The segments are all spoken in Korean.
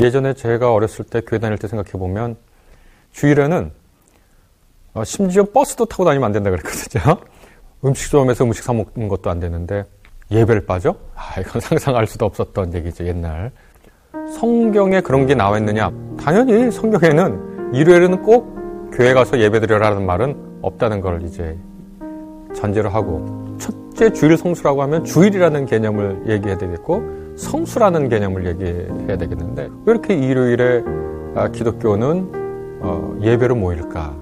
예전에 제가 어렸을 때 교회 다닐 때 생각해 보면 주일에는 어, 심지어 버스도 타고 다니면 안 된다 그랬거든요. 음식점에서 음식 사 먹는 것도 안 되는데 예배를 빠져? 아, 이건 상상할 수도 없었던 얘기죠, 옛날. 성경에 그런 게 나와 있느냐? 당연히 성경에는 일요일에는 꼭 교회 가서 예배 드려라는 말은 없다는 걸 이제 전제로 하고 첫째 주일 성수라고 하면 주일이라는 개념을 얘기해야 되겠고 성수라는 개념을 얘기해야 되겠는데 왜 이렇게 일요일에 아, 기독교는 어, 예배로 모일까?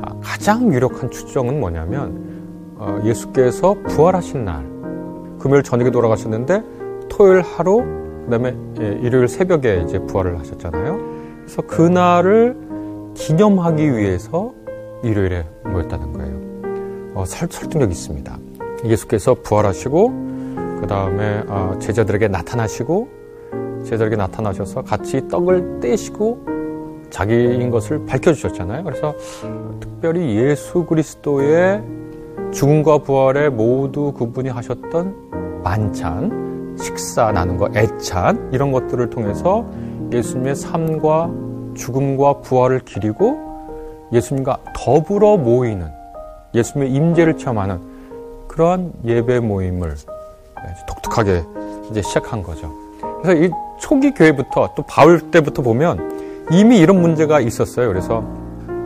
아, 가장 유력한 추정은 뭐냐면 어, 예수께서 부활하신 날 금요일 저녁에 돌아가셨는데 토요일 하루 그다음에 예, 일요일 새벽에 이제 부활을 하셨잖아요. 그래서 그날을 기념하기 위해서 일요일에 모였다는 거예요. 어, 설, 설득력 있습니다. 예수께서 부활하시고 그 다음에 어, 제자들에게 나타나시고 제자들에게 나타나셔서 같이 떡을 떼시고 자기인 것을 밝혀주셨잖아요. 그래서 특별히 예수 그리스도의 죽음과 부활에 모두 그분이 하셨던 만찬, 식사 나눈 거, 애찬 이런 것들을 통해서 예수님의 삶과 죽음과 부활을 기리고 예수님과 더불어 모이는 예수님의 임재를 체험하는 그러한 예배 모임을 독특하게 이제 시작한 거죠. 그래서 이 초기 교회부터 또 바울 때부터 보면 이미 이런 문제가 있었어요. 그래서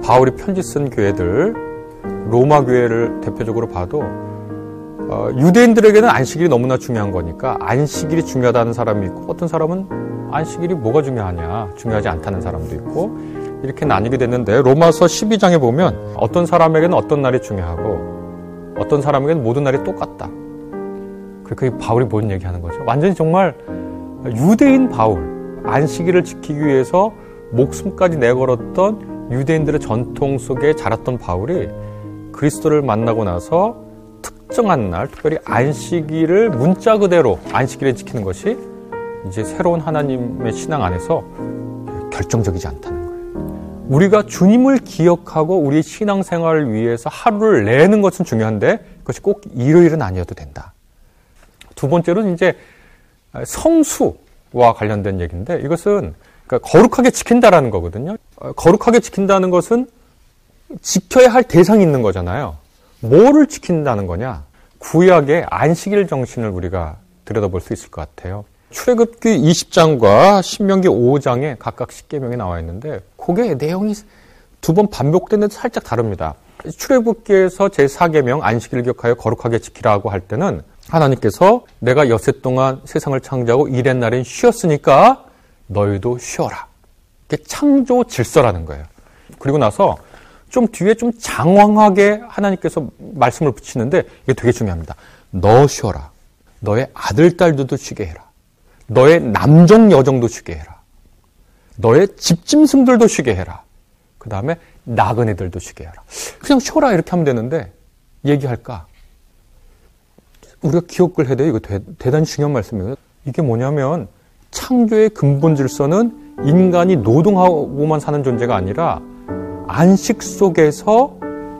바울이 편지 쓴 교회들 로마 교회를 대표적으로 봐도 어, 유대인들에게는 안식일이 너무나 중요한 거니까 안식일이 중요하다는 사람이 있고 어떤 사람은 안식일이 뭐가 중요하냐 중요하지 않다는 사람도 있고 이렇게 나뉘게 됐는데 로마서 12장에 보면 어떤 사람에게는 어떤 날이 중요하고 어떤 사람에게는 모든 날이 똑같다. 그게 바울이 뭔 얘기하는 거죠? 완전히 정말 유대인 바울 안식일을 지키기 위해서 목숨까지 내걸었던 유대인들의 전통 속에 자랐던 바울이 그리스도를 만나고 나서 특정한 날, 특별히 안식일을 문자 그대로 안식일에 지키는 것이 이제 새로운 하나님의 신앙 안에서 결정적이지 않다는 거예요. 우리가 주님을 기억하고 우리 신앙생활을 위해서 하루를 내는 것은 중요한데 그것이 꼭 일요일은 아니어도 된다. 두 번째로는 이제 성수와 관련된 얘기인데 이것은 그러니까 거룩하게 지킨다라는 거거든요. 거룩하게 지킨다는 것은 지켜야 할 대상이 있는 거잖아요. 뭐를 지킨다는 거냐? 구약의 안식일 정신을 우리가 들여다볼 수 있을 것 같아요. 출애굽기 20장과 신명기 5장에 각각 10계명이 나와 있는데 그게 내용이 두 번 반복되는데 살짝 다릅니다. 출애굽기에서 제4계명 안식일 기억하여 거룩하게 지키라고 할 때는 하나님께서 내가 여세 동안 세상을 창조하고 일의 날엔 쉬었으니까 너희도 쉬어라. 이게 창조 질서라는 거예요. 그리고 나서 좀 뒤에 좀 장황하게 하나님께서 말씀을 붙이는데 이게 되게 중요합니다. 너 쉬어라. 너의 아들, 딸들도 쉬게 해라. 너의 남종, 여종도 쉬게 해라. 너의 집짐승들도 쉬게 해라. 그 다음에 나그네들도 쉬게 해라. 그냥 쉬어라 이렇게 하면 되는데 얘기할까? 우리가 기억을 해야 돼요. 이거 대, 대단히 중요한 말씀이에요. 이게 뭐냐면 창조의 근본 질서는 인간이 노동하고만 사는 존재가 아니라 안식 속에서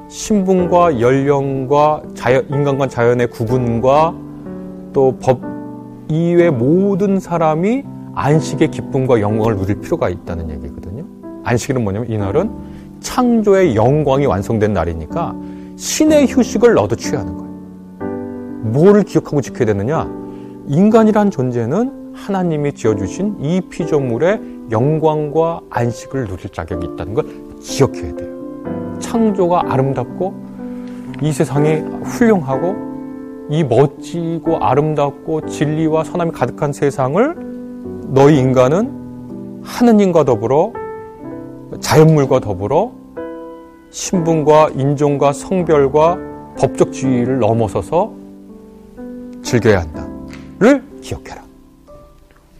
신분과 연령과 자연, 인간과 자연의 구분과 또 법 이외 모든 사람이 안식의 기쁨과 영광을 누릴 필요가 있다는 얘기거든요. 안식일은 뭐냐면 이날은 창조의 영광이 완성된 날이니까 신의 휴식을 너도 취하는 거예요. 뭐를 기억하고 지켜야 되느냐? 인간이란 존재는 하나님이 지어주신 이 피조물의 영광과 안식을 누릴 자격이 있다는 걸 기억해야 돼요. 창조가 아름답고 이 세상이 훌륭하고 이 멋지고 아름답고 진리와 선함이 가득한 세상을 너희 인간은 하느님과 더불어 자연물과 더불어 신분과 인종과 성별과 법적 지위를 넘어서서 즐겨야 한다를 기억해라.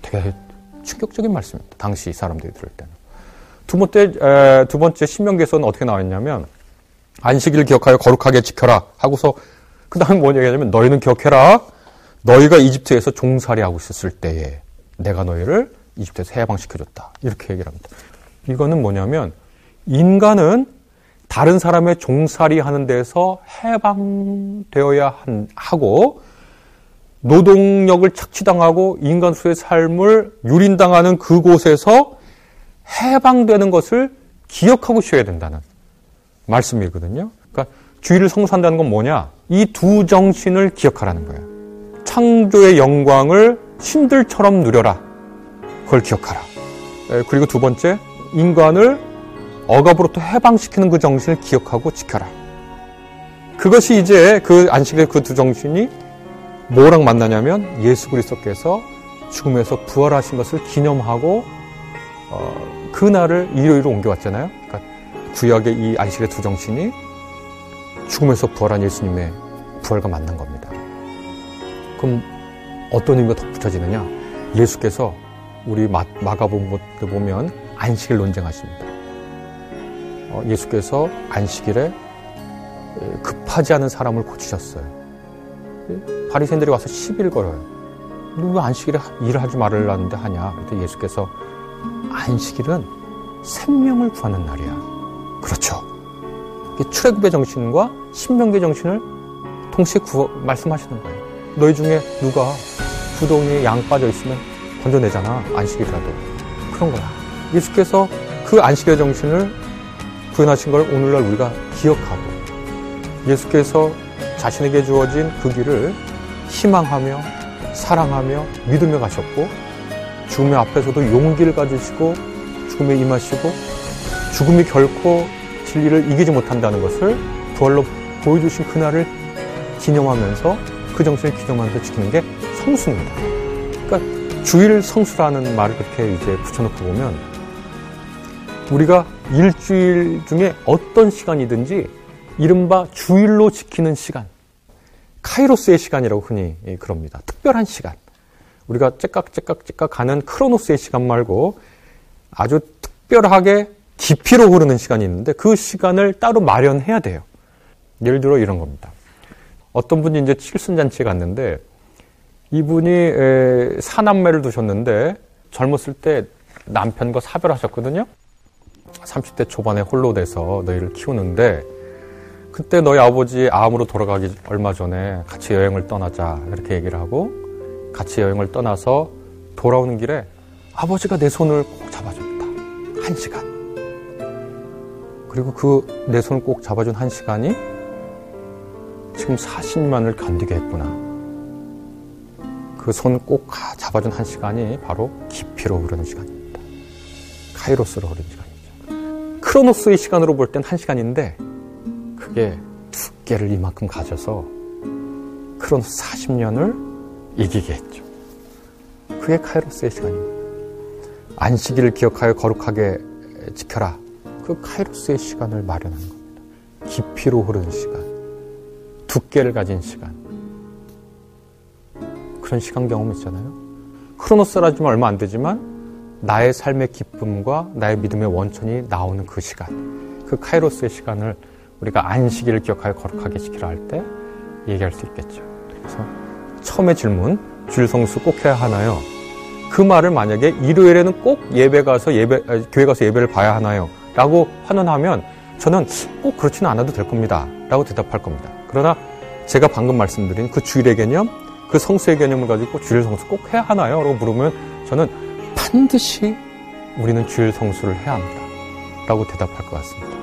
되게 충격적인 말씀입니다. 당시 사람들이 들을 때는. 두 번째, 에, 두 번째 신명기에서는 어떻게 나와있냐면, 안식일을 기억하여 거룩하게 지켜라 하고서, 그 다음에 뭐냐 하냐면, 너희는 기억해라. 너희가 이집트에서 종살이 하고 있었을 때에 내가 너희를 이집트에서 해방시켜줬다. 이렇게 얘기를 합니다. 이거는 뭐냐면, 인간은 다른 사람의 종살이 하는 데서 해방되어야 한, 하고, 노동력을 착취당하고 인간 수의 삶을 유린당하는 그곳에서 해방되는 것을 기억하고 쉬어야 된다는 말씀이거든요. 그러니까 주의를 성수한다는 건 뭐냐? 이 두 정신을 기억하라는 거예요. 창조의 영광을 신들처럼 누려라. 그걸 기억하라. 그리고 두 번째, 인간을 억압으로부터 해방시키는 그 정신을 기억하고 지켜라. 그것이 이제 그 안식의 그 두 정신이 뭐랑 만나냐면 예수 그리스도께서 죽음에서 부활하신 것을 기념하고 어, 그 날을 일요일로 옮겨왔잖아요. 그러니까 구약의 이 안식의 두 정신이 죽음에서 부활한 예수님의 부활과 만난 겁니다. 그럼 어떤 의미가 덧붙여지느냐? 예수께서 우리 마, 가복음 보면 안식일 논쟁하십니다. 어, 예수께서 안식일에 급하지 않은 사람을 고치셨어요. 바리새인들이 와서 시비를 걸어요. 너왜 안식일에 일을 하지 말으려는데 하냐? 그때 예수께서 안식일은 생명을 구하는 날이야. 그렇죠. 출애굽의 정신과 신명계 정신을 동시에 구워, 말씀하시는 거예요. 너희 중에 누가 부동이에 양 빠져 있으면 건져내잖아. 안식이라도. 그런 거야. 예수께서 그 안식의 정신을 구현하신 걸 오늘날 우리가 기억하고 예수께서 자신에게 주어진 그 길을 희망하며 사랑하며 믿으며 가셨고 죽음의 앞에서도 용기를 가지시고 죽음에 임하시고 죽음이 결코 진리를 이기지 못한다는 것을 부활로 보여주신 그날을 기념하면서 그 정신을 기념하면서 지키는 게 성수입니다. 그러니까 주일 성수라는 말을 그렇게 이제 붙여놓고 보면 우리가 일주일 중에 어떤 시간이든지 이른바 주일로 지키는 시간, 카이로스의 시간이라고 흔히 그럽니다. 특별한 시간. 우리가 째깍째깍째깍 가는 크로노스의 시간 말고 아주 특별하게 깊이로 흐르는 시간이 있는데 그 시간을 따로 마련해야 돼요. 예를 들어 이런 겁니다. 어떤 분이 이제 칠순잔치에 갔는데 이분이 사남매를 두셨는데 젊었을 때 남편과 사별하셨거든요. 30대 초반에 홀로 돼서 너희를 키우는데 그때 너희 아버지 암으로 돌아가기 얼마 전에 같이 여행을 떠나자 이렇게 얘기를 하고 같이 여행을 떠나서 돌아오는 길에 아버지가 내 손을 꼭 잡아줬다. 한 시간. 그리고 그 내 손을 꼭 잡아준 한 시간이 지금 40년을 견디게 했구나. 그 손 꼭 잡아준 한 시간이 바로 깊이로 흐르는 시간입니다. 카이로스로 흐르는 시간이죠. 크로노스의 시간으로 볼 땐 한 시간인데 그게 두께를 이만큼 가져서 크로노스 40년을 이기게 했죠. 그게 카이로스의 시간입니다. 안식일을 기억하여 거룩하게 지켜라. 그 카이로스의 시간을 마련하는 겁니다. 깊이로 흐르는 시간. 두께를 가진 시간. 그런 시간 경험 있잖아요. 크로노스라지만 얼마 안 되지만 나의 삶의 기쁨과 나의 믿음의 원천이 나오는 그 시간. 그 카이로스의 시간을 우리가 안식일을 기억하여 거룩하게 지키라 할 때 얘기할 수 있겠죠. 그래서 처음에 질문, 주일 성수 꼭 해야 하나요? 그 말을 만약에 일요일에는 꼭 예배 가서 예배, 교회 가서 예배를 봐야 하나요? 라고 환원하면 저는 꼭 그렇지는 않아도 될 겁니다. 라고 대답할 겁니다. 그러나 제가 방금 말씀드린 그 주일의 개념, 그 성수의 개념을 가지고 주일 성수 꼭 해야 하나요? 라고 물으면 저는 반드시 우리는 주일 성수를 해야 합니다. 라고 대답할 것 같습니다.